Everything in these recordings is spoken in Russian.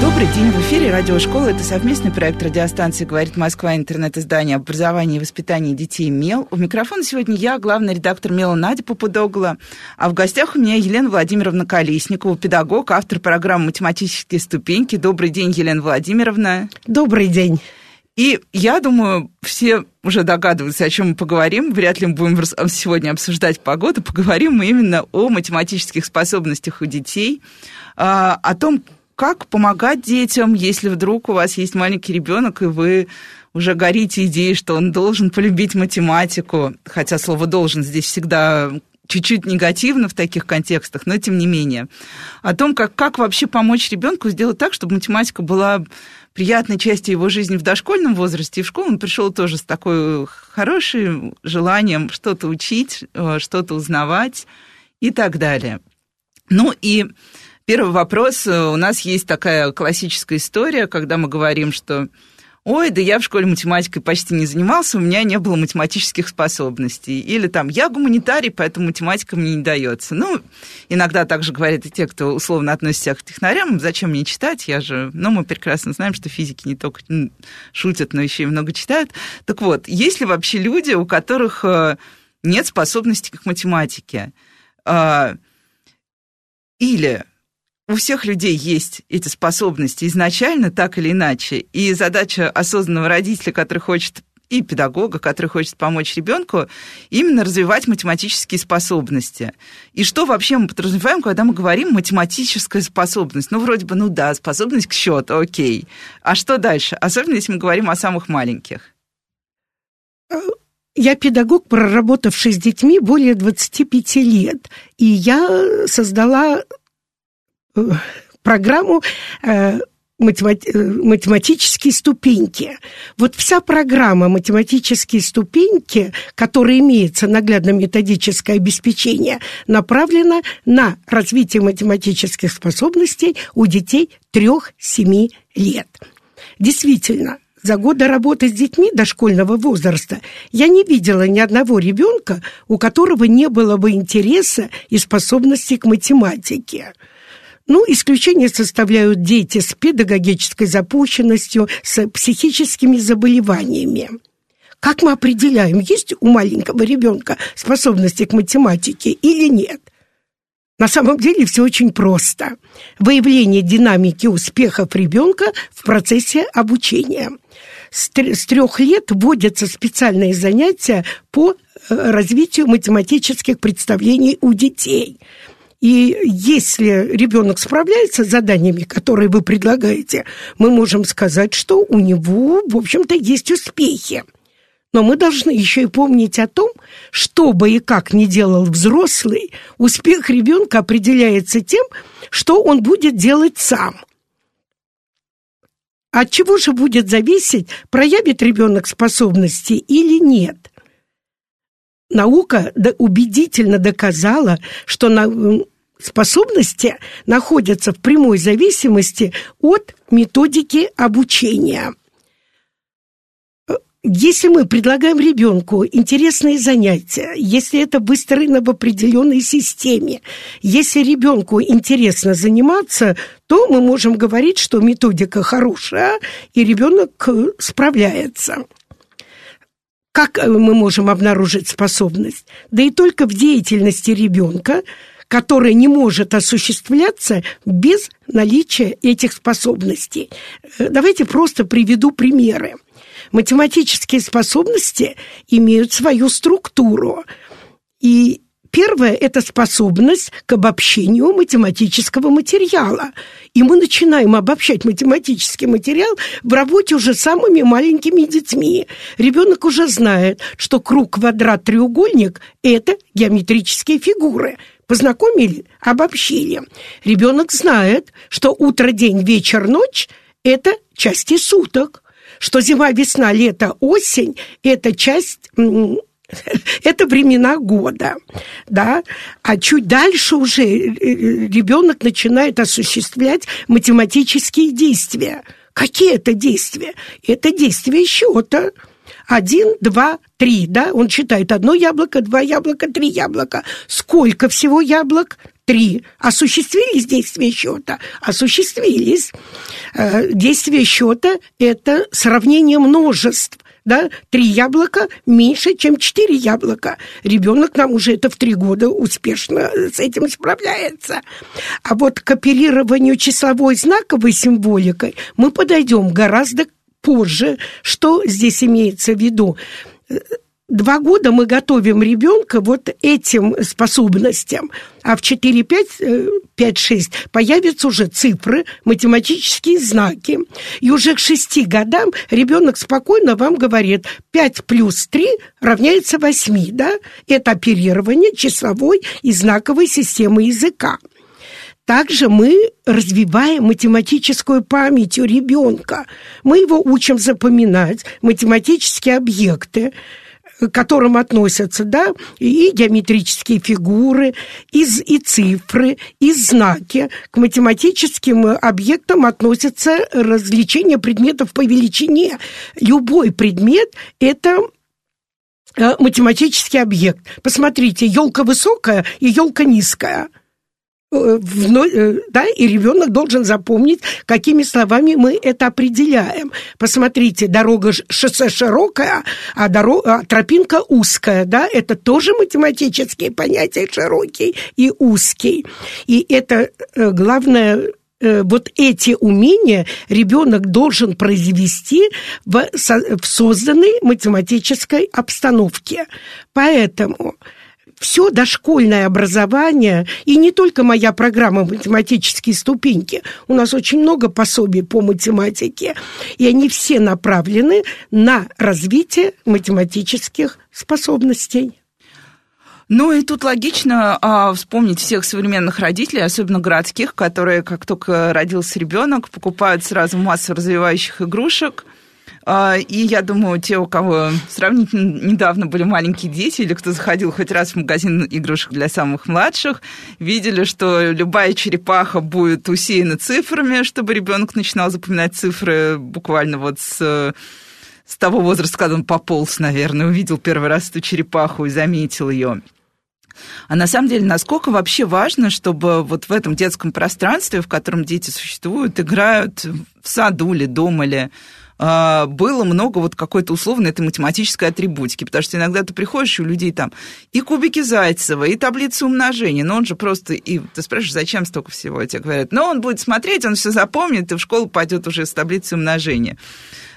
Добрый день, в эфире Радиошкола. Это совместный проект радиостанции «Говорит Москва», интернет-издание образования и воспитания детей «МЕЛ». У микрофона сегодня я, главный редактор «МЕЛа» Надя Попудогла. А в гостях у меня Елена Владимировна Колесникова, педагог, автор программы «Математические ступеньки». Добрый день, Елена Владимировна. Добрый день. И я думаю, все уже догадываются, о чем мы поговорим. Вряд ли мы будем сегодня обсуждать погоду. Поговорим мы именно о математических способностях у детей, а, о том, как помогать детям, если вдруг у вас есть маленький ребенок, и вы уже горите идеей, что он должен полюбить математику, хотя слово «должен» здесь всегда чуть-чуть негативно в таких контекстах, но тем не менее. О том, как, как вообще помочь ребенку сделать так, чтобы математика была приятной частью его жизни в дошкольном возрасте, и в школу он пришел тоже с такой хорошим желанием что-то учить, э, что-то узнавать и так далее. Ну и первый вопрос. У нас есть такая классическая история, когда мы говорим, что ой, да я в школе математикой почти не занимался, у меня не было математических способностей. Или там, я гуманитарий, поэтому математика мне не дается. Ну, иногда также говорят и те, кто условно относится к технарям, зачем мне читать, я же... Ну, мы прекрасно знаем, что физики не только шутят, но еще и много читают. Так вот, есть ли вообще люди, у которых э, нет способности к математике? А, или у всех людей есть эти способности изначально, так или иначе. И задача осознанного родителя, который хочет и педагога, который хочет помочь ребенку, именно развивать математические способности. И что вообще мы подразумеваем, когда мы говорим математическая способность? Ну, вроде бы, ну да, способность к счету, окей. А что дальше? Особенно, если мы говорим о самых маленьких. Я педагог, проработавший с детьми более 25 лет, и я создала программу э, математические ступеньки. Вот вся программа математические ступеньки, которая имеется наглядно-методическое обеспечение, направлена на развитие математических способностей у детей 3-7 лет. Действительно, за годы работы с детьми дошкольного возраста я не видела ни одного ребенка, у которого не было бы интереса и способностей к математике. Ну, исключение составляют дети с педагогической запущенностью, с психическими заболеваниями. Как мы определяем, есть у маленького ребенка способности к математике или нет? На самом деле все очень просто. Выявление динамики успехов ребенка в процессе обучения. С трех лет вводятся специальные занятия по э, развитию математических представлений у детей – и если ребенок справляется с заданиями, которые вы предлагаете, мы можем сказать, что у него, в общем-то, есть успехи. Но мы должны еще и помнить о том, что бы и как ни делал взрослый, успех ребенка определяется тем, что он будет делать сам. От чего же будет зависеть, проявит ребенок способности или нет? Наука убедительно доказала, что способности находятся в прямой зависимости от методики обучения. Если мы предлагаем ребенку интересные занятия, если это выстроено в определенной системе, если ребенку интересно заниматься, то мы можем говорить, что методика хорошая, и ребенок справляется. Как мы можем обнаружить способность? Да и только в деятельности ребенка – которое не может осуществляться без наличия этих способностей. Э, давайте просто приведу примеры. Математические способности имеют свою структуру. И Первое – это способность к обобщению математического материала. И мы начинаем обобщать математический материал в работе уже самыми маленькими детьми. Ребенок уже знает, что круг, квадрат, треугольник – это геометрические фигуры – Познакомили, обобщили. Ребенок знает, что утро, день, вечер, ночь – это части суток, что зима, весна, лето, осень – это часть это времена года, да, а чуть дальше уже э, э, ребенок начинает осуществлять математические действия. Какие это действия? Это действия счета. Один, два, три, да, он считает одно яблоко, два яблока, три яблока. Сколько всего яблок? Три. Осуществились действия счета? Осуществились. Э, действие счета – это сравнение множеств да, три яблока меньше, чем четыре яблока. Ребенок нам уже это в три года успешно с этим справляется. А вот к оперированию числовой знаковой символикой мы подойдем гораздо позже. Что здесь имеется в виду? Два года мы готовим ребенка вот этим способностям, а в 4, 5, 5, 6 появятся уже цифры, математические знаки. И уже к 6 годам ребенок спокойно вам говорит, 5 плюс 3 равняется 8, да? Это оперирование числовой и знаковой системы языка. Также мы развиваем математическую память у ребенка. Мы его учим запоминать математические объекты, к которым относятся да, и геометрические фигуры, и, и цифры, и знаки. К математическим объектам относятся развлечения предметов по величине. Любой предмет – это э, математический объект. Посмотрите, елка высокая и елка низкая – Э, э, да, и ребенок должен запомнить, какими словами мы это определяем. Посмотрите, дорога, шоссе широкая, а, дорога, а тропинка узкая, да, это тоже математические понятия, широкий и узкий. И это э, главное вот эти умения ребенок должен произвести в созданной математической обстановке. Поэтому все дошкольное образование, и не только моя программа «Математические ступеньки», у нас очень много пособий по математике, и они все направлены на развитие математических способностей. Ну и тут логично а, вспомнить всех современных родителей, особенно городских, которые, как только родился ребенок, покупают сразу массу развивающих игрушек – и я думаю, те, у кого сравнительно недавно были маленькие дети, или кто заходил хоть раз в магазин игрушек для самых младших, видели, что любая черепаха будет усеяна цифрами, чтобы ребенок начинал запоминать цифры буквально вот с с того возраста, когда он пополз, наверное, увидел первый раз эту черепаху и заметил ее. А на самом деле, насколько вообще важно, чтобы вот в этом детском пространстве, в котором дети существуют, играют в саду или дома или а, было много вот какой-то условной этой математической атрибутики, потому что иногда ты приходишь, и у людей там и кубики Зайцева, и таблицы умножения, но он же просто, и ты спрашиваешь, зачем столько всего, и тебе говорят, но он будет смотреть, он все запомнит, и в школу пойдет уже с таблицей умножения.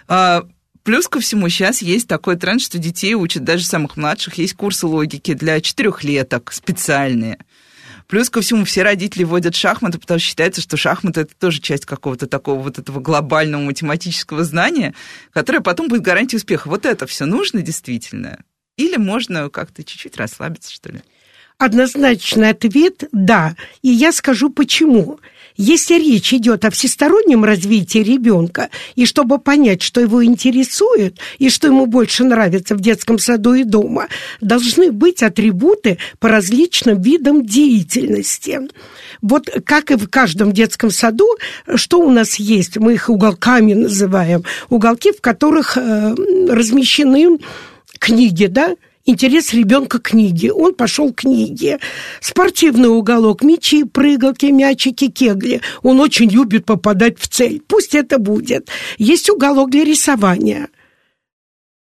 А, плюс ко всему сейчас есть такой тренд, что детей учат, даже самых младших, есть курсы логики для четырехлеток специальные. Плюс ко всему все родители вводят шахматы, потому что считается, что шахматы это тоже часть какого-то такого вот этого глобального математического знания, которое потом будет гарантией успеха. Вот это все нужно действительно? Или можно как-то чуть-чуть расслабиться, что ли? Однозначный ответ – да. И я скажу почему. Если речь идет о всестороннем развитии ребенка, и чтобы понять, что его интересует, и что ему больше нравится в детском саду и дома, должны быть атрибуты по различным видам деятельности. Вот как и в каждом детском саду, что у нас есть? Мы их уголками называем. Уголки, в которых э, размещены книги, да, интерес ребенка к книге. Он пошел к книге. Спортивный уголок, мячи, прыгалки, мячики, кегли. Он очень любит попадать в цель. Пусть это будет. Есть уголок для рисования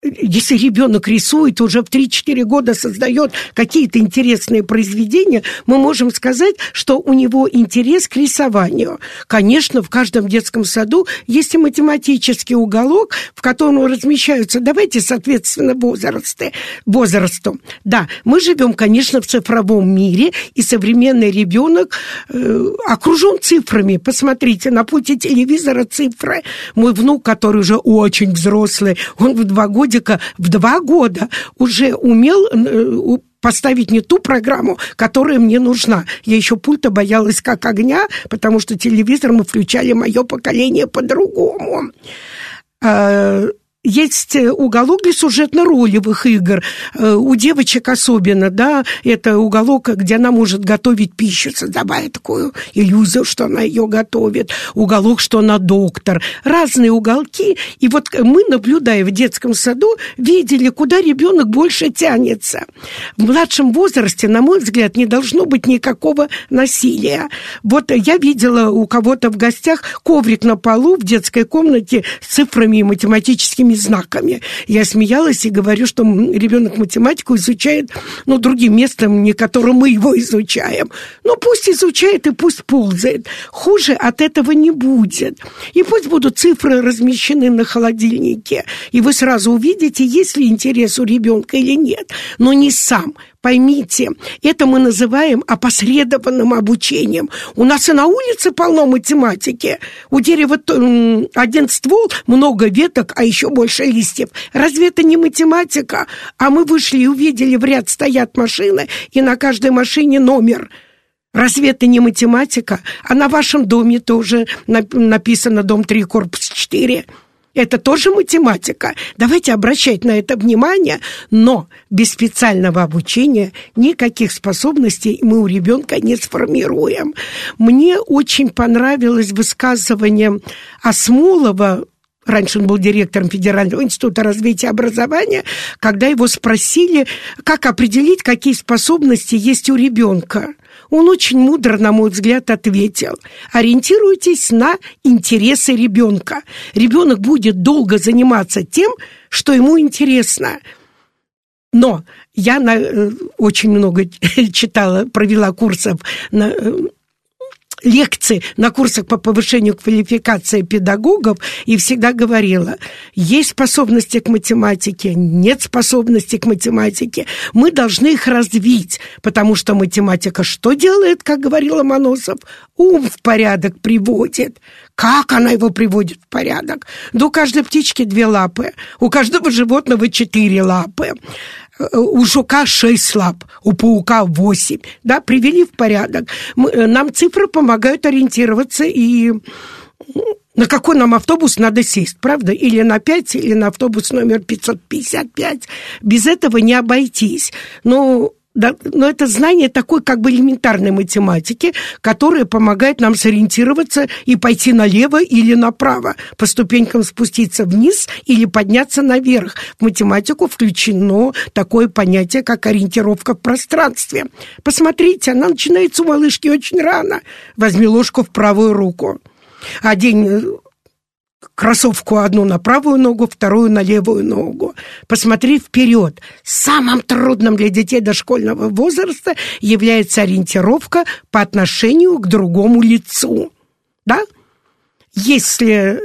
если ребенок рисует, уже в 3-4 года создает какие-то интересные произведения, мы можем сказать, что у него интерес к рисованию. Конечно, в каждом детском саду есть и математический уголок, в котором размещаются, давайте, соответственно, возрасты, возрасту. Да, мы живем, конечно, в цифровом мире, и современный ребенок э, окружен цифрами. Посмотрите, на пути телевизора цифры. Мой внук, который уже очень взрослый, он в два года годика, в два года уже умел э, поставить не ту программу, которая мне нужна. Я еще пульта боялась как огня, потому что телевизор мы включали мое поколение по-другому. Есть э, уголок для сюжетно-ролевых игр. Э, у девочек особенно, да, это уголок, где она может готовить пищу, создавая такую иллюзию, что она ее готовит. Уголок, что она доктор. Разные уголки. И вот мы, наблюдая в детском саду, видели, куда ребенок больше тянется. В младшем возрасте, на мой взгляд, не должно быть никакого насилия. Вот я видела у кого-то в гостях коврик на полу в детской комнате с цифрами и математическими этими знаками. Я смеялась и говорю, что ребенок математику изучает, ну, другим местом, не которым мы его изучаем. Ну, пусть изучает и пусть ползает. Хуже от этого не будет. И пусть будут цифры размещены на холодильнике, и вы сразу увидите, есть ли интерес у ребенка или нет. Но не сам. Поймите, это мы называем опосредованным обучением. У нас и на улице полно математики. У дерева один ствол, много веток, а еще больше листьев. Разве это не математика? А мы вышли и увидели, в ряд стоят машины, и на каждой машине номер. Разве это не математика? А на вашем доме тоже написано «Дом 3, корпус 4». Это тоже математика. Давайте обращать на это внимание, но без специального обучения никаких способностей мы у ребенка не сформируем. Мне очень понравилось высказывание Осмолова раньше он был директором Федерального института развития образования, когда его спросили, как определить, какие способности есть у ребенка. Он очень мудро, на мой взгляд, ответил. Ориентируйтесь на интересы ребенка. Ребенок будет долго заниматься тем, что ему интересно. Но я на, э, очень много читала, провела курсов на э, лекции на курсах по повышению квалификации педагогов и всегда говорила, есть способности к математике, нет способности к математике. Мы должны их развить, потому что математика что делает, как говорил Ломоносов? Ум в порядок приводит. Как она его приводит в порядок? Да у каждой птички две лапы, у каждого животного четыре лапы у жука 6 лап, у паука 8, да, привели в порядок. Мы, э, нам цифры помогают ориентироваться и на какой нам автобус надо сесть, правда? Или на 5, или на автобус номер 555. Без этого не обойтись. Но да, но это знание такой как бы элементарной математики, которая помогает нам сориентироваться и пойти налево или направо, по ступенькам спуститься вниз или подняться наверх. В математику включено такое понятие, как ориентировка в пространстве. Посмотрите, она начинается у малышки очень рано. Возьми ложку в правую руку. Одень кроссовку одну на правую ногу, вторую на левую ногу. Посмотри вперед. Самым трудным для детей дошкольного возраста является ориентировка по отношению к другому лицу. Да? Если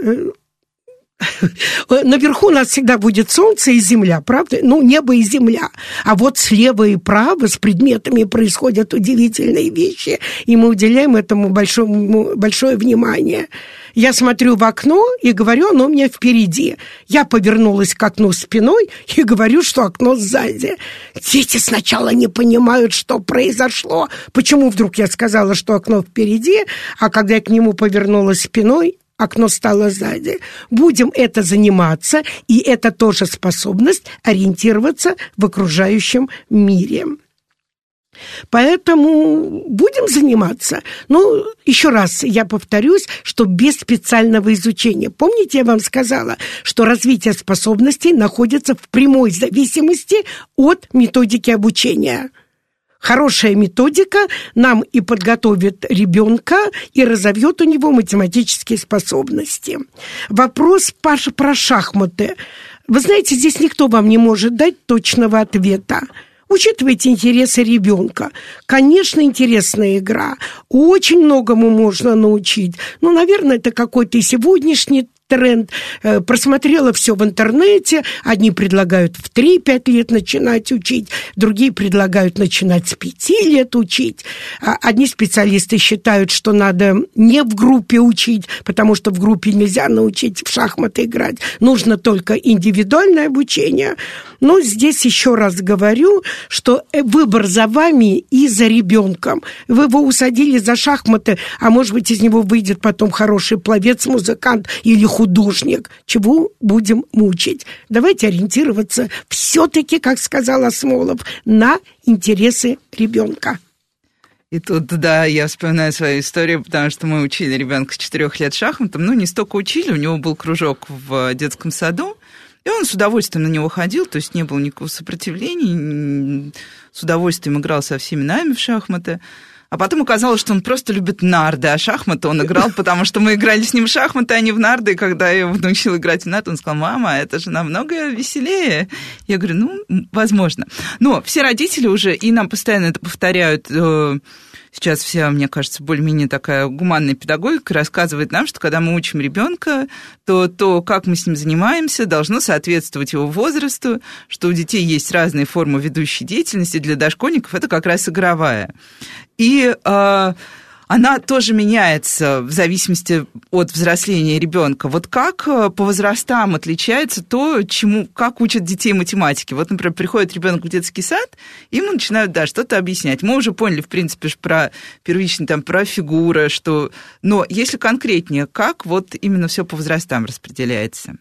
э, Наверху у нас всегда будет солнце и земля, правда? Ну, небо и земля. А вот слева и право с предметами происходят удивительные вещи, и мы уделяем этому большое, большое внимание. Я смотрю в окно и говорю, оно у меня впереди. Я повернулась к окну спиной и говорю, что окно сзади. Дети сначала не понимают, что произошло. Почему вдруг я сказала, что окно впереди, а когда я к нему повернулась спиной, окно стало сзади. Будем это заниматься, и это тоже способность ориентироваться в окружающем мире. Поэтому будем заниматься. Ну, еще раз я повторюсь, что без специального изучения. Помните, я вам сказала, что развитие способностей находится в прямой зависимости от методики обучения. Хорошая методика нам и подготовит ребенка, и разовьет у него математические способности. Вопрос Паша про шахматы. Вы знаете, здесь никто вам не может дать точного ответа. Учитывайте интересы ребенка. Конечно, интересная игра. Очень многому можно научить. Ну, наверное, это какой-то сегодняшний тренд. Э, просмотрела все в интернете. Одни предлагают в 3-5 лет начинать учить, другие предлагают начинать с 5 лет учить. А одни специалисты считают, что надо не в группе учить, потому что в группе нельзя научить в шахматы играть. Нужно только индивидуальное обучение. Но здесь еще раз говорю, что э, выбор за вами и за ребенком. Вы его усадили за шахматы, а может быть из него выйдет потом хороший пловец, музыкант или художник. Чего будем мучить? Давайте ориентироваться все-таки, как сказал Осмолов, на интересы ребенка. И тут, да, я вспоминаю свою историю, потому что мы учили ребенка с четырех лет шахматом. Ну, не столько учили, у него был кружок в детском саду, и он с удовольствием на него ходил, то есть не было никакого сопротивления, с удовольствием играл со всеми нами в шахматы. А потом оказалось, что он просто любит нарды, а шахматы он играл, потому что мы играли с ним в шахматы, а не в нарды. И когда я его научил играть в нарды, он сказал, мама, это же намного веселее. Я говорю, ну, возможно. Но все родители уже, и нам постоянно это повторяют, э, сейчас вся, мне кажется, более-менее такая гуманная педагогика рассказывает нам, что когда мы учим ребенка, то то, как мы с ним занимаемся, должно соответствовать его возрасту, что у детей есть разные формы ведущей деятельности, для дошкольников это как раз игровая. И э, она тоже меняется в зависимости от взросления ребенка. Вот как э, по возрастам отличается то, чему, как учат детей математике? Вот, например, приходит ребенок в детский сад, и ему начинают, да, что-то объяснять. Мы уже поняли, в принципе, про первичный, там, про фигуры, что... Но если конкретнее, как вот именно все по возрастам распределяется?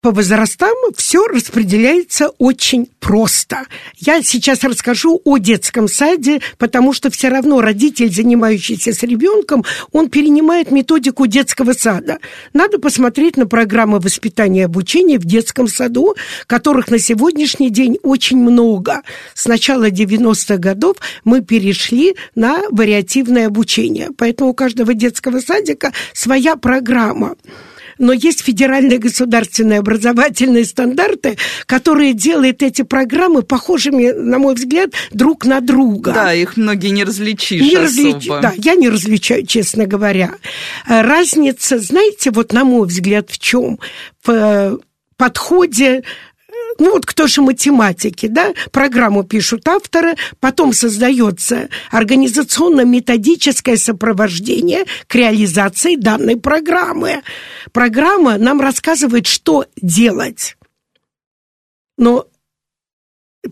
По возрастам все распределяется очень просто. Я сейчас расскажу о детском саде, потому что все равно родитель, занимающийся с ребенком, он перенимает методику детского сада. Надо посмотреть на программы воспитания и обучения в детском саду, которых на сегодняшний день очень много. С начала 90-х годов мы перешли на вариативное обучение, поэтому у каждого детского садика своя программа но есть федеральные государственные образовательные стандарты, которые делают эти программы похожими, на мой взгляд, друг на друга. Да, их многие не различишь не различ... Да, я не различаю, честно говоря. Э, разница, знаете, вот на мой взгляд, в чем? В э, подходе ну вот кто же математики, да, программу пишут авторы, потом создается организационно-методическое сопровождение к реализации данной программы. Программа нам рассказывает, что делать. Но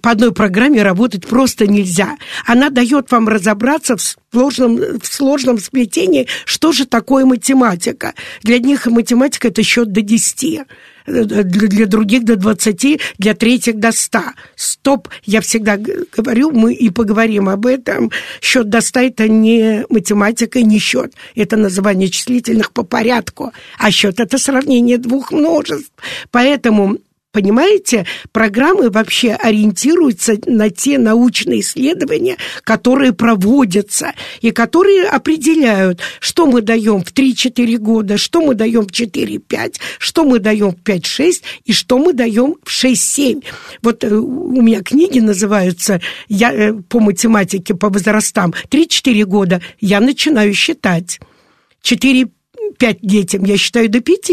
по одной программе работать просто нельзя. Она дает вам разобраться в сложном, в сложном сплетении, что же такое математика. Для них математика – это счет до 10 для, для других до 20, для третьих до 100. Стоп, я всегда говорю, мы и поговорим об этом. Счет до 100 – это не математика, не счет. Это название числительных по порядку. А счет – это сравнение двух множеств. Поэтому Понимаете, программы вообще ориентируются на те научные исследования, которые проводятся и которые определяют, что мы даем в 3-4 года, что мы даем в 4-5, что мы даем в 5-6 и что мы даем в 6-7. Вот э, у меня книги называются я, э, по математике, по возрастам. 3-4 года я начинаю считать. 4 5 детям, я считаю до 5,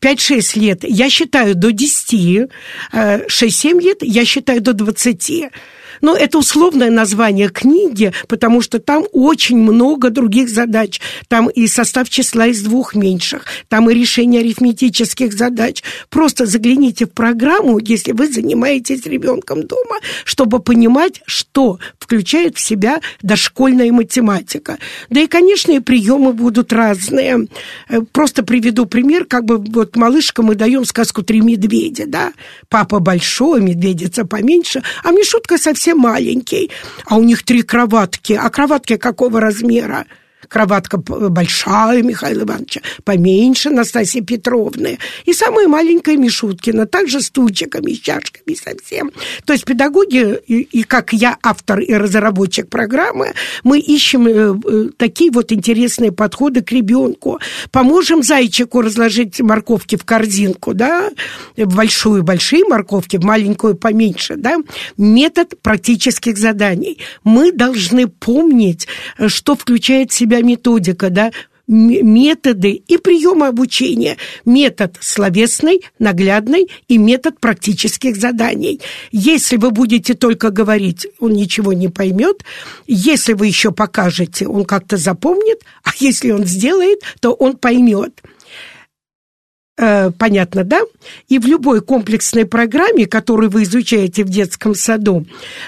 5-6 лет, я считаю до 10, 6-7 лет, я считаю до 20. Но это условное название книги, потому что там очень много других задач. Там и состав числа из двух меньших, там и решение арифметических задач. Просто загляните в программу, если вы занимаетесь ребенком дома, чтобы понимать, что включает в себя дошкольная математика. Да и, конечно, и приемы будут разные. Э, просто приведу пример, как бы вот малышка мы даем сказку «Три медведя», да? Папа большой, медведица поменьше, а Мишутка совсем совсем маленький, а у них три кроватки. А кроватки какого размера? Кроватка большая Михаила Ивановича, поменьше Настасьи Петровны. И самая маленькая Мишуткина, также с тучиками, с чашками совсем. То есть педагоги, и, и как я автор и разработчик программы, мы ищем э, э, такие вот интересные подходы к ребенку. Поможем зайчику разложить морковки в корзинку, да, в большую большие морковки, в маленькую поменьше, да. Метод практических заданий. Мы должны помнить, э, что включает в себя себя методика, да, методы и приемы обучения. Метод словесный, наглядный и метод практических заданий. Если вы будете только говорить, он ничего не поймет. Если вы еще покажете, он как-то запомнит. А если он сделает, то он поймет. Э, понятно, да? И в любой комплексной программе, которую вы изучаете в детском саду,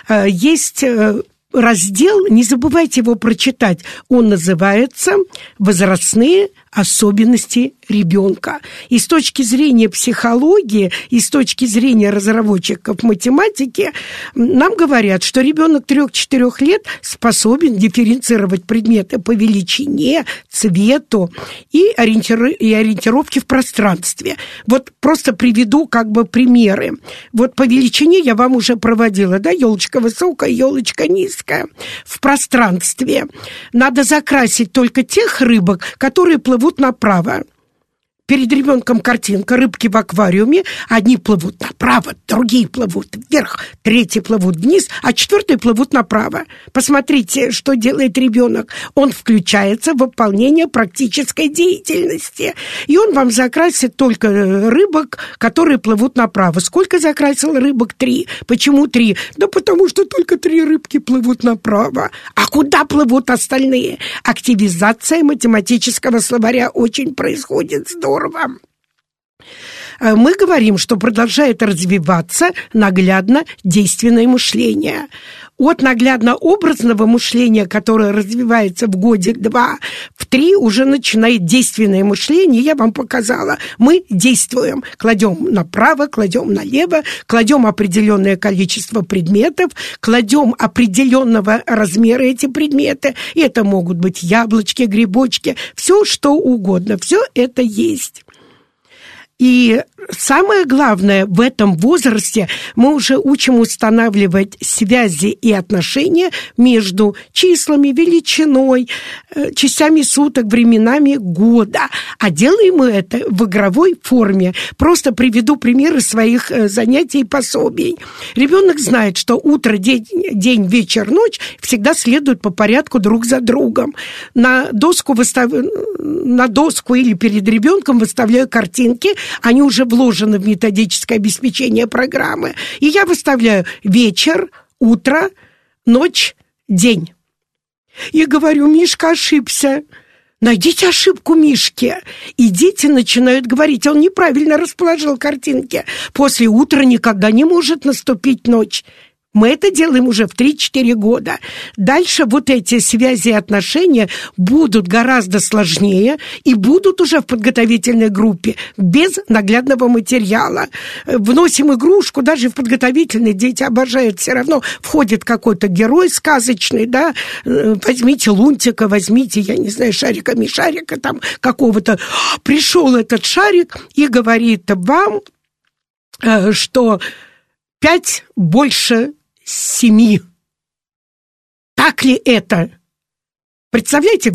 э, есть э, раздел, не забывайте его прочитать, он называется «Возрастные особенности ребенка. И с точки зрения психологии, и с точки зрения разработчиков математики, нам говорят, что ребенок 3-4 лет способен дифференцировать предметы по величине, цвету и, ориентир... и ориентировке в пространстве. Вот просто приведу как бы примеры. Вот по величине я вам уже проводила, да, елочка высокая, елочка низкая. В пространстве надо закрасить только тех рыбок, которые плывут направо перед ребенком картинка, рыбки в аквариуме, одни плывут направо, другие плывут вверх, третьи плывут вниз, а четвертые плывут направо. Посмотрите, что делает ребенок. Он включается в выполнение практической деятельности. И он вам закрасит только рыбок, которые плывут направо. Сколько закрасил рыбок? Три. Почему три? Да потому что только три рыбки плывут направо. А куда плывут остальные? Активизация математического словаря очень происходит здорово здорово. Э, мы говорим, что продолжает развиваться наглядно действенное мышление. От наглядно-образного мышления, которое развивается в годик-два, в три уже начинает действенное мышление. Я вам показала. Мы действуем. Кладем направо, кладем налево, кладем определенное количество предметов, кладем определенного размера эти предметы. И это могут быть яблочки, грибочки, все что угодно. Все это есть. И самое главное в этом возрасте мы уже учим устанавливать связи и отношения между числами, величиной, э, частями суток, временами года. А делаем мы это в игровой форме. Просто приведу примеры своих э, занятий и пособий. Ребенок знает, что утро, день, день, вечер, ночь всегда следуют по порядку друг за другом. На доску, выстав... на доску или перед ребенком выставляю картинки – они уже вложены в методическое обеспечение программы. И я выставляю вечер, утро, ночь, день. И говорю, Мишка ошибся. Найдите ошибку Мишки. И дети начинают говорить, он неправильно расположил картинки. После утра никогда не может наступить ночь. Мы это делаем уже в 3-4 года. Дальше вот эти связи и отношения будут гораздо сложнее и будут уже в подготовительной группе без наглядного материала. Вносим игрушку, даже в подготовительной дети обожают все равно. Входит какой-то герой сказочный, да, возьмите лунтика, возьмите, я не знаю, шарика там какого-то. Пришел этот шарик и говорит вам, э, что пять больше семи. Так ли это? Представляете,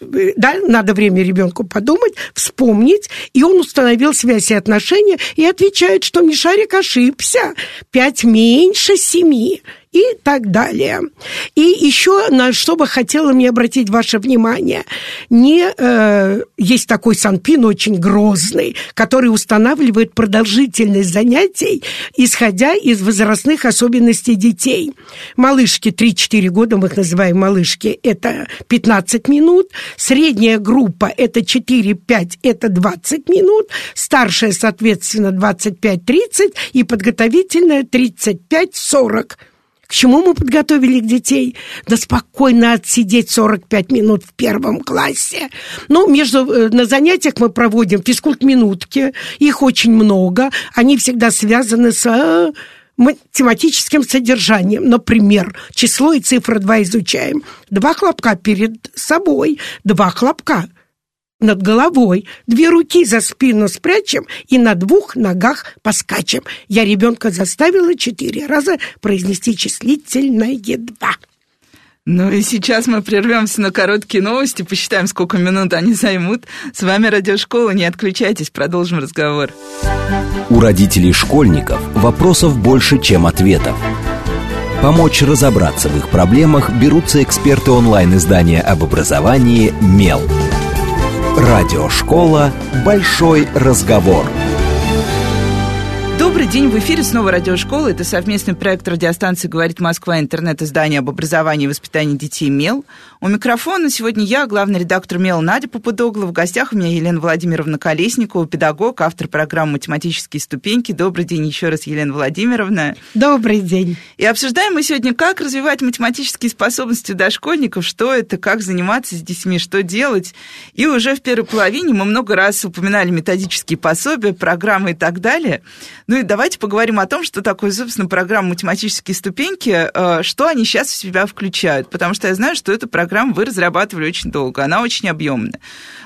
да, надо время ребенку подумать, вспомнить, и он установил связь и отношения и отвечает, что Мишарик ошибся. Пять меньше семи и так далее. И еще на что бы хотела мне обратить ваше внимание. Не, э, есть такой Санпин очень грозный, который устанавливает продолжительность занятий, исходя из возрастных особенностей детей. Малышки 3-4 года, мы их называем малышки, это 15 минут. Средняя группа это 4-5, это 20 минут. Старшая, соответственно, 25-30 и подготовительная 35-40 к чему мы подготовили детей? Да спокойно отсидеть 45 минут в первом классе. Ну, между, э, на занятиях мы проводим физкульт-минутки. Их очень много. Они всегда связаны с э, математическим содержанием. Например, число и цифра 2 изучаем. Два хлопка перед собой, два хлопка – над головой, две руки за спину спрячем и на двух ногах поскачем. Я ребенка заставила четыре раза произнести числительное два. Ну и сейчас мы прервемся на короткие новости, посчитаем, сколько минут они займут. С вами Радиошкола, не отключайтесь, продолжим разговор. У родителей школьников вопросов больше, чем ответов. Помочь разобраться в их проблемах берутся эксперты онлайн-издания об образовании «Мел». Радиошкола «Большой разговор». Добрый день, в эфире снова радиошкола. Это совместный проект радиостанции «Говорит Москва», интернет-издание об образовании и воспитании детей «МЕЛ». У микрофона сегодня я, главный редактор «МЕЛ» Надя Попудогла. В гостях у меня Елена Владимировна Колесникова, педагог, автор программы «Математические ступеньки». Добрый день еще раз, Елена Владимировна. Добрый день. И обсуждаем мы сегодня, как развивать математические способности дошкольников, что это, как заниматься с детьми, что делать. И уже в первой половине мы много раз упоминали методические пособия, программы и так далее. Ну и давайте поговорим о том, что такое, собственно, программа «Математические ступеньки», э, что они сейчас в себя включают. Потому что я знаю, что эту программу вы разрабатывали очень долго, она очень объемная.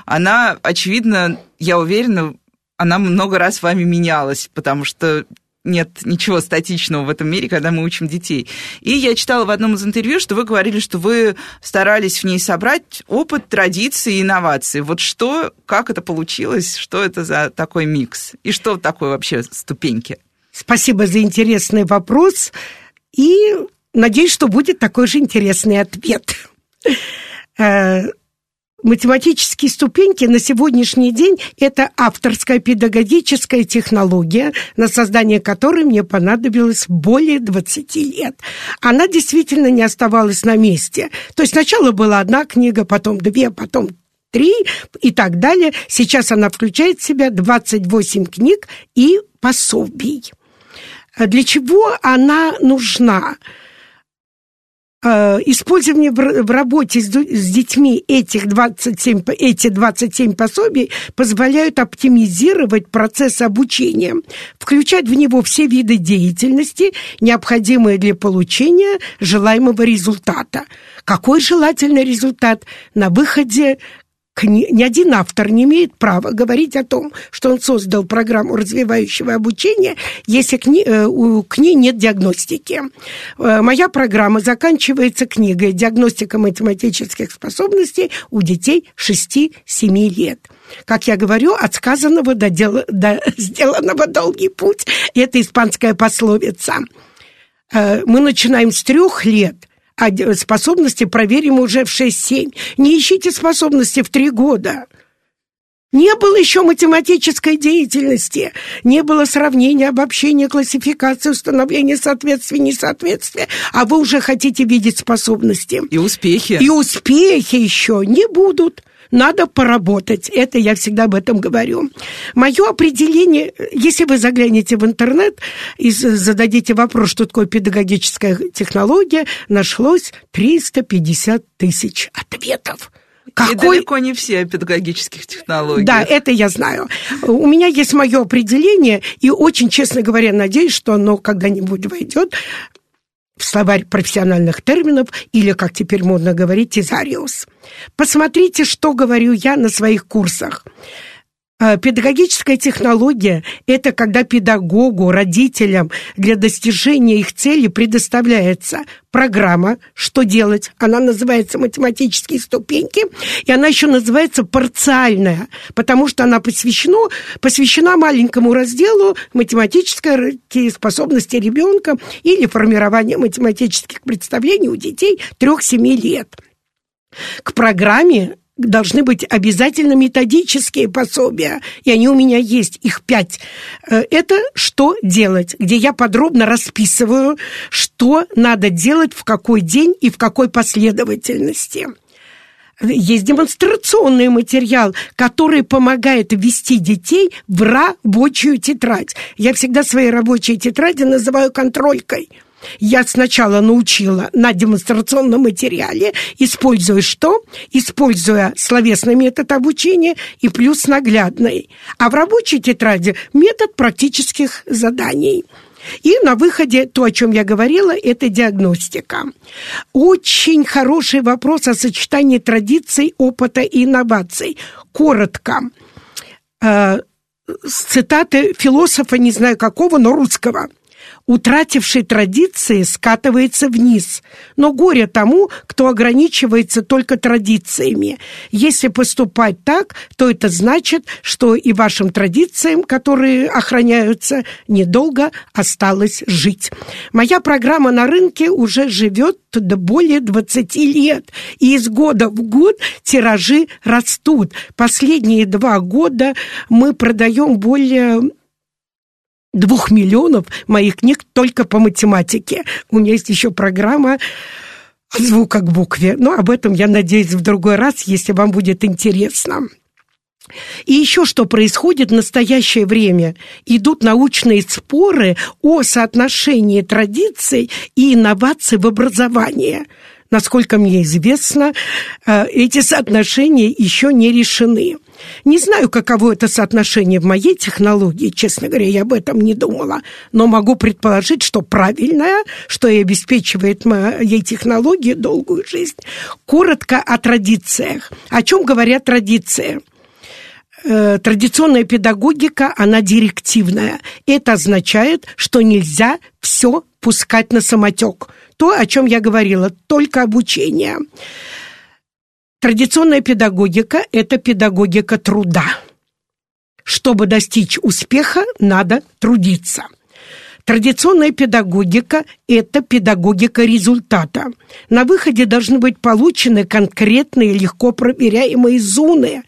Она, очевидно, я уверена, она много раз вами менялась, потому что нет ничего статичного в этом мире, когда мы учим детей. И я читала в одном из интервью, что вы говорили, что вы старались в ней собрать опыт, традиции и инновации. Вот что, как это получилось, что это за такой микс? И что такое вообще ступеньки? Спасибо за интересный вопрос. И надеюсь, что будет такой же интересный ответ. Математические ступеньки на сегодняшний день – это авторская педагогическая технология, на создание которой мне понадобилось более 20 лет. Она действительно не оставалась на месте. То есть сначала была одна книга, потом две, потом три и так далее. Сейчас она включает в себя 28 книг и пособий. Для чего она нужна? Э, использование в работе с детьми этих 27, эти 27 пособий позволяют оптимизировать процесс обучения, включать в него все виды деятельности, необходимые для получения желаемого результата. Какой желательный результат? На выходе ни один автор не имеет права говорить о том, что он создал программу развивающего обучения, если к ней, э, к ней нет диагностики. Э, моя программа заканчивается книгой «Диагностика математических способностей у детей 6-7 лет». Как я говорю, от сказанного до, дела, до сделанного долгий путь. Это испанская пословица. Э, мы начинаем с трех лет – а способности проверим уже в 6-7. Не ищите способности в 3 года. Не было еще математической деятельности, не было сравнения, обобщения, классификации, установления соответствия, несоответствия, а вы уже хотите видеть способности. И успехи. И успехи еще не будут. Надо поработать. Это я всегда об этом говорю. Мое определение, если вы заглянете в интернет и зададите вопрос, что такое педагогическая технология, нашлось 350 тысяч ответов. Какой... И далеко не все о педагогических технологиях. Да, это я знаю. У меня есть мое определение, и очень, честно говоря, надеюсь, что оно когда-нибудь войдет в словарь профессиональных терминов или, как теперь модно говорить, тезариус. Посмотрите, что говорю я на своих курсах. Э, педагогическая технология – это когда педагогу, родителям для достижения их цели предоставляется программа, что делать. Она называется математические ступеньки, и она еще называется парциальная, потому что она посвящена, посвящена маленькому разделу математической способности ребенка или формирования математических представлений у детей 3-7 лет. К программе должны быть обязательно методические пособия, и они у меня есть, их пять. Э, это «Что делать?», где я подробно расписываю, что надо делать, в какой день и в какой последовательности. Есть демонстрационный материал, который помогает ввести детей в рабочую тетрадь. Я всегда свои рабочие тетради называю контролькой – я сначала научила на демонстрационном материале, используя что? Используя словесный метод обучения и плюс наглядный. А в рабочей тетради метод практических заданий. И на выходе то, о чем я говорила, это диагностика. Очень хороший вопрос о сочетании традиций, опыта и инноваций. Коротко. Э, цитаты философа, не знаю какого, но русского – утративший традиции, скатывается вниз. Но горе тому, кто ограничивается только традициями. Если поступать так, то это значит, что и вашим традициям, которые охраняются, недолго осталось жить. Моя программа на рынке уже живет до более 20 лет, и из года в год тиражи растут. Последние два года мы продаем более двух миллионов моих книг только по математике. У меня есть еще программа звука к букве. Но об этом, я надеюсь, в другой раз, если вам будет интересно. И еще что происходит в настоящее время? Идут научные споры о соотношении традиций и инноваций в образовании. Насколько мне известно, э, эти соотношения еще не решены. Не знаю, каково это соотношение в моей технологии, честно говоря, я об этом не думала, но могу предположить, что правильное, что и обеспечивает моей технологии долгую жизнь. Коротко о традициях. О чем говорят традиции? Э, традиционная педагогика, она директивная. Это означает, что нельзя все пускать на самотек. То, о чем я говорила, только обучение. Традиционная педагогика – это педагогика труда. Чтобы достичь успеха, надо трудиться. Традиционная педагогика – это педагогика результата. На выходе должны быть получены конкретные, легко проверяемые зоны,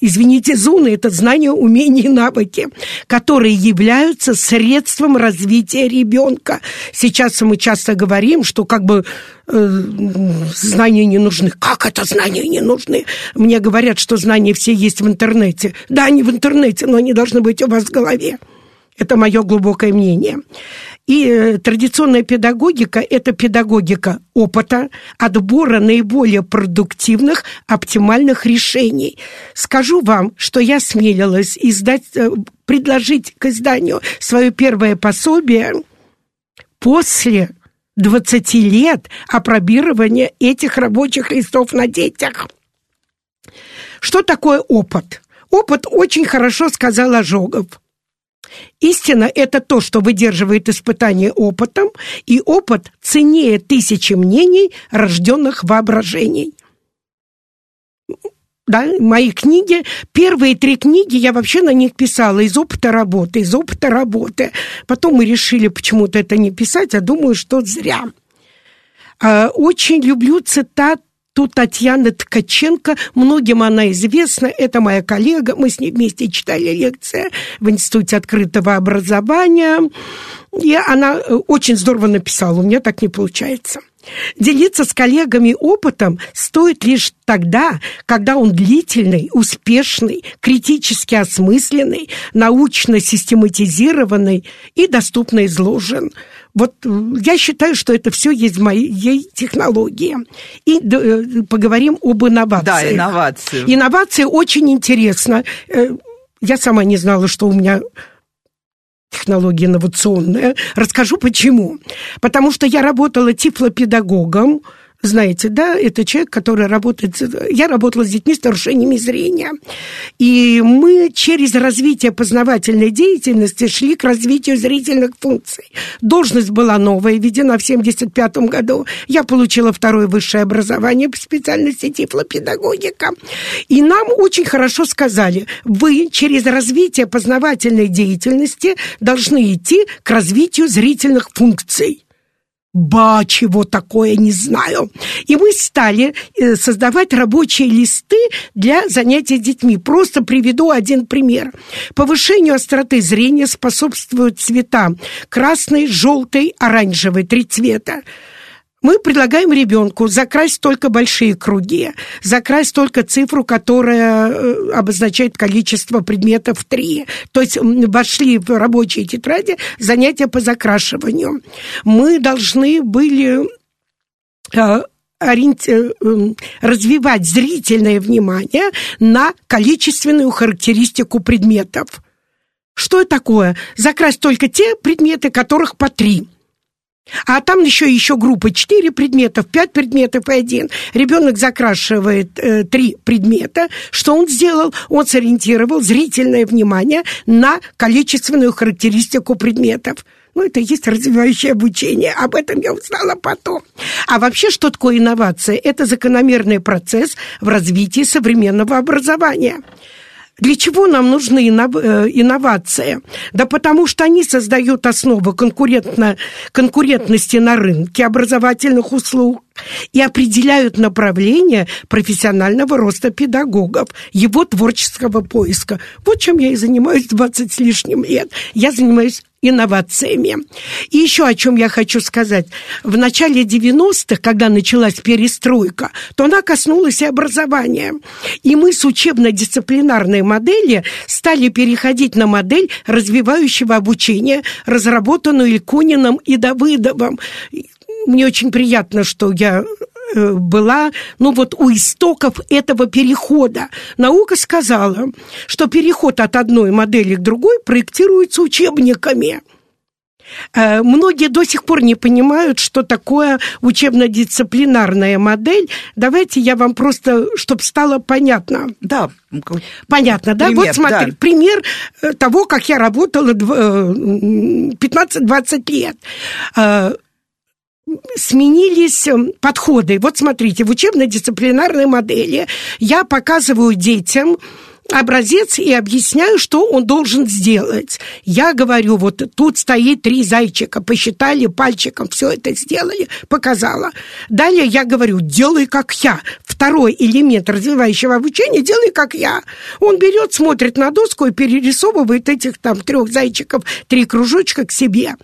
извините, зоны – это знания, умения и навыки, которые являются средством развития ребенка. Сейчас мы часто говорим, что как бы э, знания не нужны. Как это знания не нужны? Мне говорят, что знания все есть в интернете. Да, они в интернете, но они должны быть у вас в голове. Это мое глубокое мнение. И э, традиционная педагогика – это педагогика опыта, отбора наиболее продуктивных, оптимальных решений. Скажу вам, что я смелилась издать, э, предложить к изданию свое первое пособие после 20 лет опробирования этих рабочих листов на детях. Что такое опыт? Опыт очень хорошо сказал Ожогов – Истина – это то, что выдерживает испытание опытом, и опыт ценнее тысячи мнений, рожденных воображений. Да, мои книги, первые три книги я вообще на них писала из опыта работы, из опыта работы. Потом мы решили почему-то это не писать, а думаю, что зря. А, очень люблю цитат Тут Татьяна Ткаченко, многим она известна, это моя коллега, мы с ней вместе читали лекции в Институте открытого образования, и она э, очень здорово написала, у меня так не получается. Делиться с коллегами опытом стоит лишь тогда, когда он длительный, успешный, критически осмысленный, научно систематизированный и доступно изложен. Вот я считаю, что это все есть в моей технологии. И э, поговорим об инновациях. Да, инновации. Инновации очень интересно. Э, я сама не знала, что у меня технология инновационная. Расскажу почему. Потому что я работала тифлопедагогом, знаете, да, это человек, который работает... Я работала с детьми с нарушениями зрения. И мы через развитие познавательной деятельности шли к развитию зрительных функций. Должность была новая, введена в 1975 году. Я получила второе высшее образование по специальности тифлопедагогика. И нам очень хорошо сказали, вы через развитие познавательной деятельности должны идти к развитию зрительных функций. Ба, чего такое, не знаю. И мы стали э, создавать рабочие листы для занятий детьми. Просто приведу один пример. Повышению остроты зрения способствуют цвета красный, желтый, оранжевый, три цвета. Мы предлагаем ребенку закрасть только большие круги, закрасть только цифру, которая э, обозначает количество предметов 3. То есть вошли в рабочие тетради занятия по закрашиванию. Мы должны были э. Э, развивать зрительное внимание на количественную характеристику предметов. Что это такое? Закрасть только те предметы, которых по три. А там еще еще группа 4 предметов, 5 предметов и один. Ребенок закрашивает э, 3 предмета. Что он сделал? Он сориентировал зрительное внимание на количественную характеристику предметов. Ну, это и есть развивающее обучение. Об этом я узнала потом. А вообще, что такое инновация? Это закономерный процесс в развитии современного образования. Для чего нам нужны э, инновации? Да потому что они создают основу конкурентно, конкурентности на рынке образовательных услуг и определяют направление профессионального роста педагогов, его творческого поиска. Вот чем я и занимаюсь 20 с лишним лет. Я занимаюсь инновациями. И еще о чем я хочу сказать. В начале 90-х, когда началась перестройка, то она коснулась и образования. И мы с учебно-дисциплинарной модели стали переходить на модель развивающего обучения, разработанную Илькониным и Давыдовым. Мне очень приятно, что я была, ну вот у истоков этого перехода. Наука сказала, что переход от одной модели к другой проектируется учебниками. Э, многие до сих пор не понимают, что такое учебно-дисциплинарная модель. Давайте я вам просто, чтобы стало понятно. Да. Понятно, да? Пример, вот смотри, да. пример э, того, как я работала 15-20 лет сменились эм, подходы. Вот смотрите, в учебно-дисциплинарной модели я показываю детям образец и объясняю, что он должен сделать. Я говорю, вот тут стоит три зайчика, посчитали пальчиком, все это сделали, показала. Далее я говорю, делай как я. Второй элемент развивающего обучения, делай как я. Он берет, смотрит на доску и перерисовывает этих там трех зайчиков, три кружочка к себе.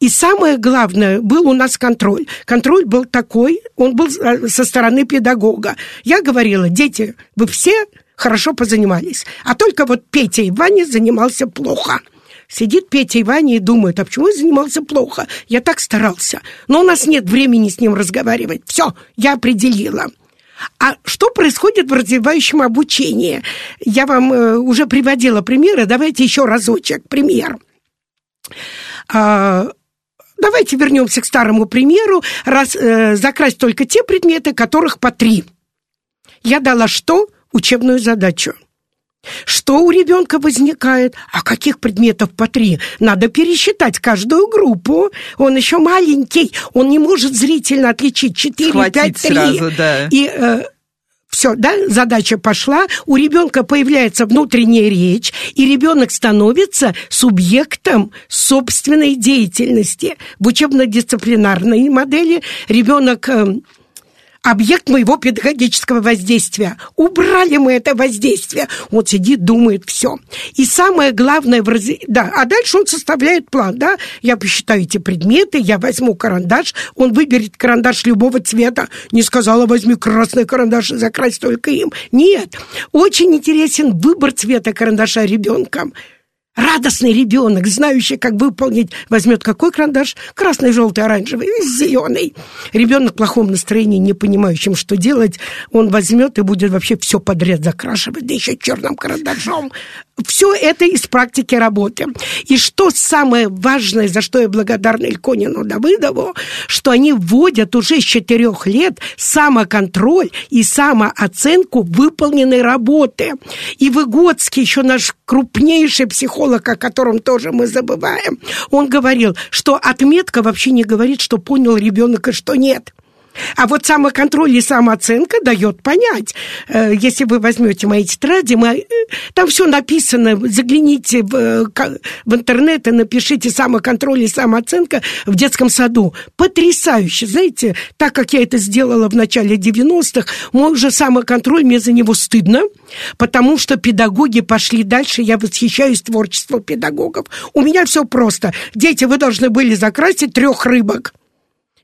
И самое главное, был у нас контроль. Контроль был такой, он был э, со стороны педагога. Я говорила, дети, вы все хорошо позанимались. А только вот Петя и Ваня занимался плохо. Сидит Петя и Ваня и думает, а почему я занимался плохо? Я так старался. Но у нас нет времени с ним разговаривать. Все, я определила. А что происходит в развивающем обучении? Я вам э, уже приводила примеры. Давайте еще разочек пример. А, давайте вернемся к старому примеру. Раз, э, закрасть только те предметы, которых по три. Я дала что? Учебную задачу. Что у ребенка возникает? А каких предметов по три? Надо пересчитать каждую группу. Он еще маленький, он не может зрительно отличить 4, 5, 3. Сразу, да. И э, все, да, задача пошла, у ребенка появляется внутренняя речь, и ребенок становится субъектом собственной деятельности. В учебно-дисциплинарной модели ребенок э, объект моего педагогического воздействия. Убрали мы это воздействие. Вот сидит, думает, все. И самое главное, в раз... да, а дальше он составляет план, да, я посчитаю эти предметы, я возьму карандаш, он выберет карандаш любого цвета. Не сказала, возьми красный карандаш и закрась только им. Нет, очень интересен выбор цвета карандаша ребенком. Радостный ребенок, знающий, как выполнить, возьмет какой карандаш? Красный, желтый, оранжевый, зеленый. Ребенок в плохом настроении, не понимающим, что делать, он возьмет и будет вообще все подряд закрашивать, да еще черным карандашом. Все это из практики работы. И что самое важное, за что я благодарна Ильконину Давыдову, что они вводят уже с четырех лет самоконтроль и самооценку выполненной работы. И Выгодский, еще наш крупнейший психолог, о котором тоже мы забываем, он говорил, что отметка вообще не говорит, что понял ребенок и что нет. А вот самоконтроль и самооценка дает понять. Э, если вы возьмете мои тетради, мы, э, там все написано, загляните в, э, в интернет и напишите самоконтроль и самооценка в детском саду. Потрясающе. Знаете, так как я это сделала в начале 90-х, мой уже самоконтроль, мне за него стыдно, потому что педагоги пошли дальше, я восхищаюсь творчеством педагогов. У меня все просто. Дети, вы должны были закрасить трех рыбок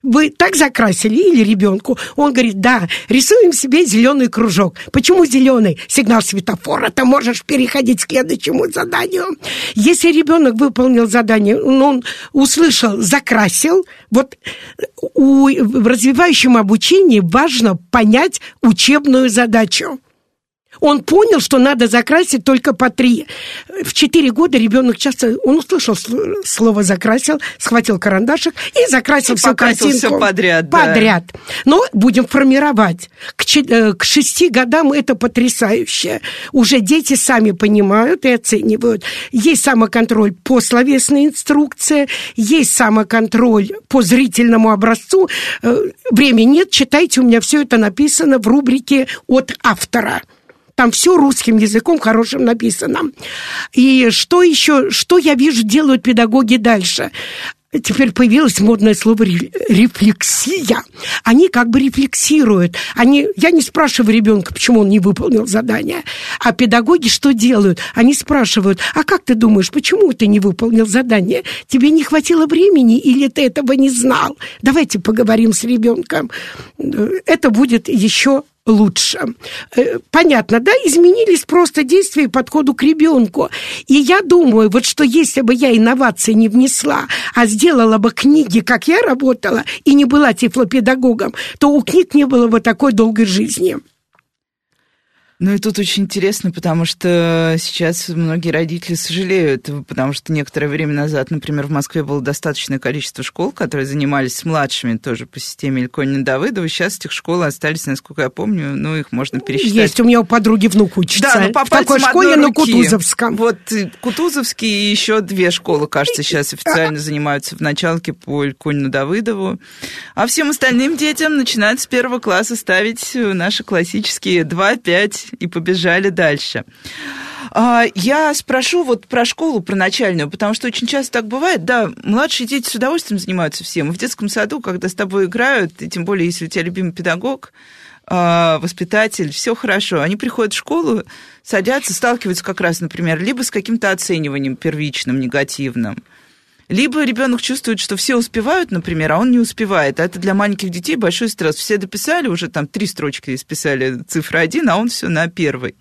вы так закрасили или ребенку? Он говорит, да, рисуем себе зеленый кружок. Почему зеленый? Сигнал светофора, ты можешь переходить к следующему заданию. Если ребенок выполнил задание, он услышал, закрасил, вот у, в развивающем обучении важно понять учебную задачу. Он понял, что надо закрасить только по три. В четыре года ребенок часто, он услышал слово «закрасил», схватил карандашик и закрасил и всю картинку. все подряд. Подряд. Да. Но будем формировать. К, э, к шести годам это потрясающе. Уже дети сами понимают и оценивают. Есть самоконтроль по словесной инструкции, есть самоконтроль по зрительному образцу. Э, времени нет, читайте, у меня все это написано в рубрике от автора. Там все русским языком хорошим написано. И что еще, что я вижу, делают педагоги дальше? Теперь появилось модное слово рефлексия. Они как бы рефлексируют. Они, я не спрашиваю ребенка, почему он не выполнил задание. А педагоги что делают? Они спрашивают, а как ты думаешь, почему ты не выполнил задание? Тебе не хватило времени или ты этого не знал? Давайте поговорим с ребенком. Это будет еще лучше. Э, понятно, да? Изменились просто действия и подходу к ребенку. И я думаю, вот что если бы я инновации не внесла, а сделала бы книги, как я работала, и не была тифлопедагогом, то у книг не было бы такой долгой жизни. Ну и тут очень интересно, потому что сейчас многие родители сожалеют, потому что некоторое время назад, например, в Москве было достаточное количество школ, которые занимались с младшими тоже по системе Ильконина Давыдова. Сейчас этих школ остались, насколько я помню, ну их можно пересчитать. Есть, у меня у подруги внук учится. Да, ну, по в такой школе на Кутузовском. Вот Кутузовский и еще две школы, кажется, сейчас официально занимаются в началке по Ильконину Давыдову. А всем остальным детям начинают с первого класса ставить наши классические 2, 5 и побежали дальше. А, я спрошу вот про школу, про начальную, потому что очень часто так бывает. Да, младшие дети с удовольствием занимаются всем. В детском саду, когда с тобой играют, и тем более, если у тебя любимый педагог, а, воспитатель, все хорошо. Они приходят в школу, садятся, сталкиваются как раз, например, либо с каким-то оцениванием первичным, негативным, либо ребенок чувствует, что все успевают, например, а он не успевает. А это для маленьких детей большой стресс. Все дописали, уже там три строчки исписали цифра один, а он все на первой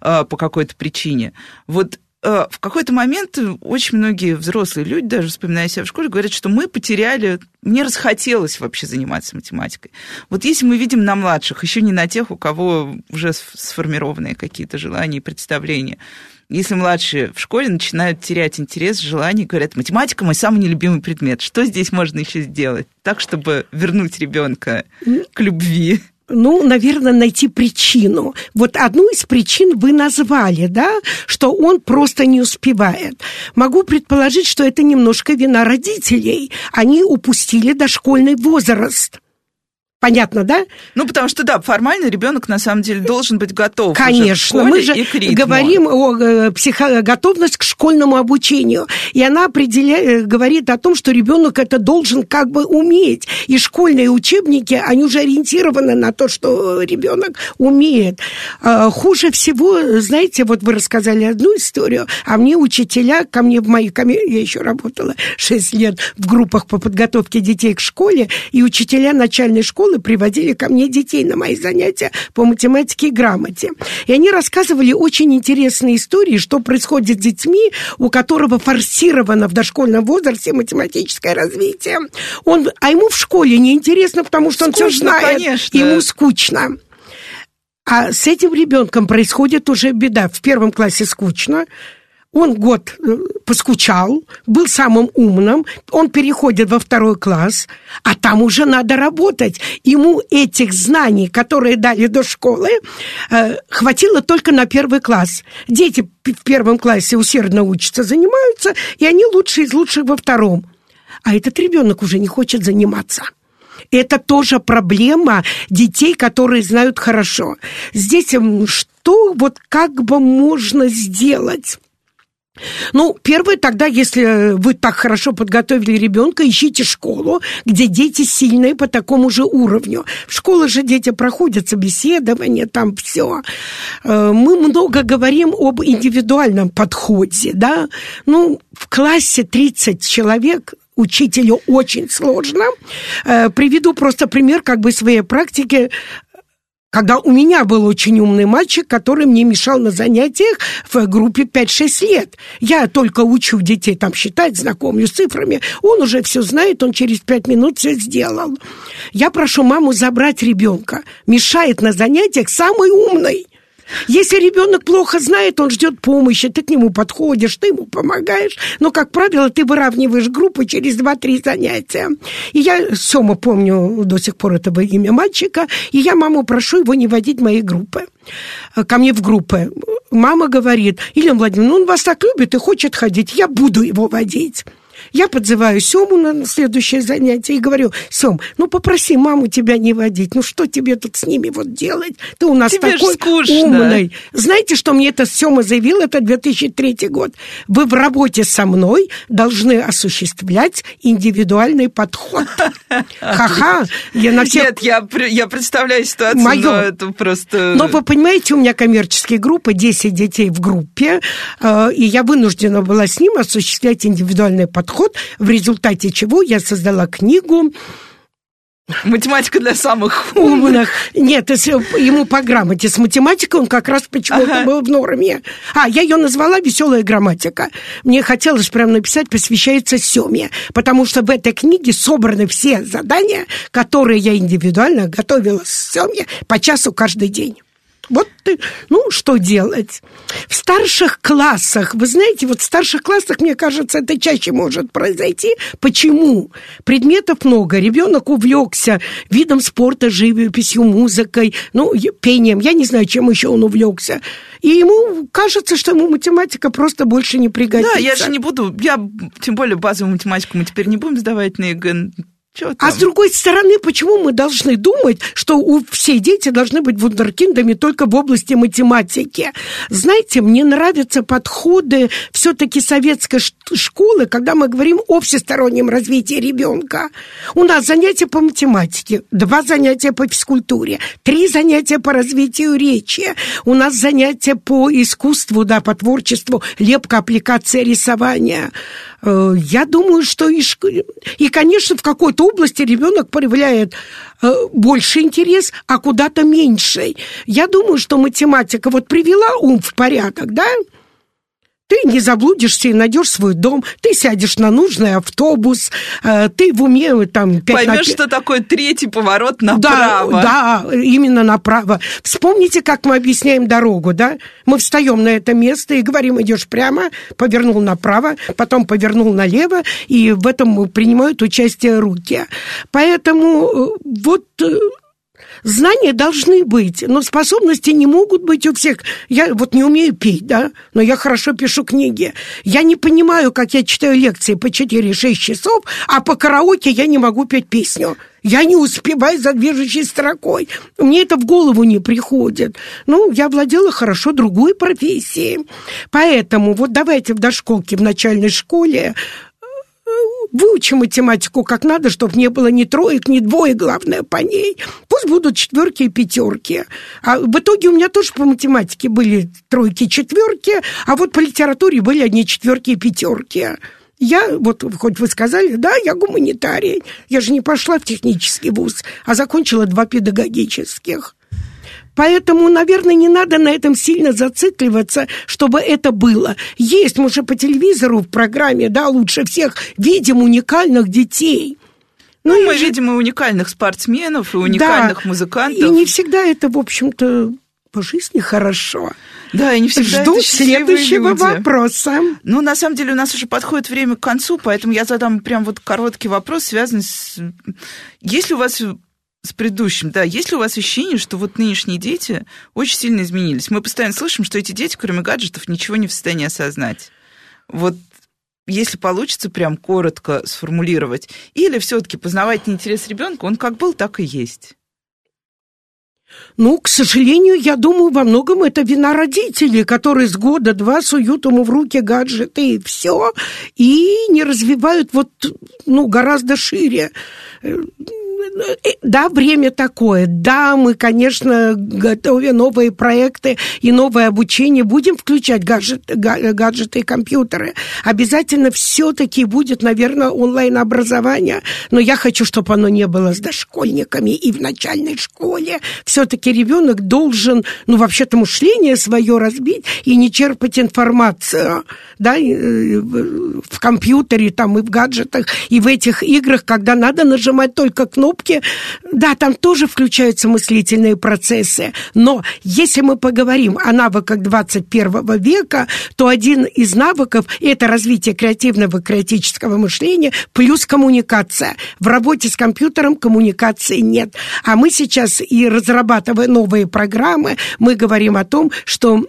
а, по какой-то причине. Вот а, в какой-то момент очень многие взрослые люди, даже вспоминая себя в школе, говорят, что мы потеряли, мне расхотелось вообще заниматься математикой. Вот если мы видим на младших, еще не на тех, у кого уже сформированные какие-то желания и представления, если младшие в школе начинают терять интерес, желание, говорят, математика мой самый нелюбимый предмет. Что здесь можно еще сделать? Так, чтобы вернуть ребенка к любви. Ну, наверное, найти причину. Вот одну из причин вы назвали, да, что он просто не успевает. Могу предположить, что это немножко вина родителей. Они упустили дошкольный возраст. Понятно, да? Ну, потому что, да, формально ребенок на самом деле должен быть готов. Конечно, мы же говорим о э, психо- готовность к школьному обучению. И она определяет, э, говорит о том, что ребенок это должен как бы уметь. И школьные учебники, они уже ориентированы на то, что ребенок умеет. А, хуже всего, знаете, вот вы рассказали одну историю, а мне учителя, ко мне в моей я еще работала 6 лет в группах по подготовке детей к школе, и учителя начальной школы школы приводили ко мне детей на мои занятия по математике и грамоте. И они рассказывали очень интересные истории, что происходит с детьми, у которого форсировано в дошкольном возрасте математическое развитие. Он, а ему в школе неинтересно, потому что скучно, он все знает. Конечно. Ему скучно. А с этим ребенком происходит уже беда. В первом классе скучно, он год э, поскучал, был самым умным, он переходит во второй класс, а там уже надо работать. Ему этих знаний, которые дали до школы, э, хватило только на первый класс. Дети в первом классе усердно учатся, занимаются, и они лучшие из лучших во втором. А этот ребенок уже не хочет заниматься. Это тоже проблема детей, которые знают хорошо. Здесь что вот как бы можно сделать? Ну, первое, тогда, если вы так хорошо подготовили ребенка, ищите школу, где дети сильные по такому же уровню. В школе же дети проходят собеседование, там все. Э, мы много говорим об индивидуальном подходе, да. Ну, в классе 30 человек, учителю очень сложно. Э, приведу просто пример как бы своей практики когда у меня был очень умный мальчик, который мне мешал на занятиях в группе 5-6 лет. Я только учу детей там считать, знакомлю с цифрами. Он уже все знает, он через 5 минут все сделал. Я прошу маму забрать ребенка. Мешает на занятиях самый умный. Если ребенок плохо знает, он ждет помощи, ты к нему подходишь, ты ему помогаешь. Но, как правило, ты выравниваешь группу через 2-3 занятия. И я, Сема, помню до сих пор этого имя мальчика, и я маму прошу его не водить в мои группы. Ко мне в группы. Мама говорит, Илья Владимировна, ну он вас так любит и хочет ходить, я буду его водить. Я подзываю Сему на следующее занятие и говорю, Сем, ну попроси маму тебя не водить. Ну что тебе тут с ними вот делать? Ты у нас тебе такой скучно. умный. Знаете, что мне это Сема заявил? Это 2003 год. Вы в работе со мной должны осуществлять индивидуальный подход. Ха-ха. Я на всех... Нет, я, я представляю ситуацию, Моё... но это просто... Но вы понимаете, у меня коммерческие группы, 10 детей в группе, э, и я вынуждена была с ним осуществлять индивидуальный подход, в результате чего я создала книгу Математика для самых умных. Нет, ему по грамоте с математикой он как раз почему-то ага. был в норме. А, я ее назвала «Веселая грамматика». Мне хотелось прям написать «Посвящается Семе», потому что в этой книге собраны все задания, которые я индивидуально готовила с Семе по часу каждый день. Вот ты, ну, что делать? В старших классах, вы знаете, вот в старших классах, мне кажется, это чаще может произойти. Почему? Предметов много. Ребенок увлекся видом спорта, живописью, музыкой, ну, пением. Я не знаю, чем еще он увлекся. И ему кажется, что ему математика просто больше не пригодится. Да, я же не буду, я тем более базовую математику мы теперь не будем сдавать на ЕГЭ. А с другой стороны, почему мы должны думать, что у все дети должны быть вундеркиндами только в области математики? Знаете, мне нравятся подходы все-таки советской школы, когда мы говорим о всестороннем развитии ребенка. У нас занятия по математике, два занятия по физкультуре, три занятия по развитию речи, у нас занятия по искусству, да, по творчеству, лепка, аппликация, рисования. Э, я думаю, что и, и конечно, в какой-то области ребенок проявляет э, больше интерес, а куда-то меньший. Я думаю, что математика вот привела ум в порядок, да? Ты не заблудишься и найдешь свой дом, ты сядешь на нужный автобус, э, ты в уме там... Поймешь, на... что такое третий поворот направо. Да, да, именно направо. Вспомните, как мы объясняем дорогу, да? Мы встаем на это место и говорим, идешь прямо, повернул направо, потом повернул налево, и в этом принимают участие руки. Поэтому э, вот э, Знания должны быть, но способности не могут быть у всех. Я вот не умею петь, да, но я хорошо пишу книги. Я не понимаю, как я читаю лекции по 4-6 часов, а по караоке я не могу петь песню. Я не успеваю за движущей строкой. Мне это в голову не приходит. Ну, я владела хорошо другой профессией. Поэтому вот давайте в дошколке, в начальной школе выучи математику как надо, чтобы не было ни троек, ни двоек, главное, по ней. Пусть будут четверки и пятерки. А в итоге у меня тоже по математике были тройки, четверки, а вот по литературе были одни четверки и пятерки. Я, вот хоть вы сказали, да, я гуманитарий. Я же не пошла в технический вуз, а закончила два педагогических. Поэтому, наверное, не надо на этом сильно зацикливаться, чтобы это было. Есть, мы же по телевизору в программе, да, лучше всех видим уникальных детей. Ну, ну мы же... видим и уникальных спортсменов, и уникальных да, музыкантов. И не всегда это, в общем-то, по жизни хорошо. Да, и не всегда Жду следующего люди. вопроса. Ну, на самом деле, у нас уже подходит время к концу, поэтому я задам прям вот короткий вопрос, связанный с... Если у вас с предыдущим, да, есть ли у вас ощущение, что вот нынешние дети очень сильно изменились? Мы постоянно слышим, что эти дети, кроме гаджетов, ничего не в состоянии осознать. Вот если получится прям коротко сформулировать, или все-таки познавательный интерес ребенка, он как был, так и есть. Ну, к сожалению, я думаю, во многом это вина родителей, которые с года-два суют ему в руки гаджеты и все, и не развивают вот, ну, гораздо шире да, время такое. Да, мы, конечно, готовим новые проекты и новое обучение. Будем включать гаджеты, гаджеты и компьютеры. Обязательно все-таки будет, наверное, онлайн-образование. Но я хочу, чтобы оно не было с дошкольниками и в начальной школе. Все-таки ребенок должен, ну, вообще-то мышление свое разбить и не черпать информацию, да, э, в компьютере там и в гаджетах, и в этих играх, когда надо нажимать только кнопку, кнопки. Да, там тоже включаются мыслительные процессы, но если мы поговорим о навыках 21 века, то один из навыков – это развитие креативного критического мышления плюс коммуникация. В работе с компьютером коммуникации нет. А мы сейчас и разрабатывая новые программы, мы говорим о том, что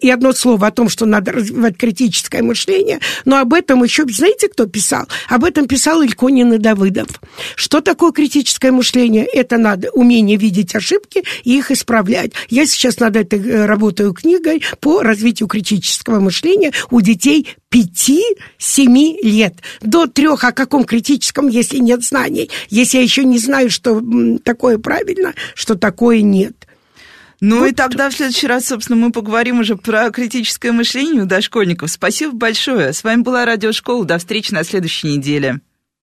и одно слово о том, что надо развивать критическое мышление, но об этом еще, знаете, кто писал? Об этом писал Ильконин и Давыдов. Что такое критическое мышление? Это надо умение видеть ошибки и их исправлять. Я сейчас над этой э, работаю книгой по развитию критического мышления у детей 5-7 лет. До трех о каком критическом, если нет знаний? Если я еще не знаю, что такое правильно, что такое нет. Ну вот. и тогда в следующий раз, собственно, мы поговорим уже про критическое мышление у дошкольников. Спасибо большое. С вами была Радиошкола. До встречи на следующей неделе.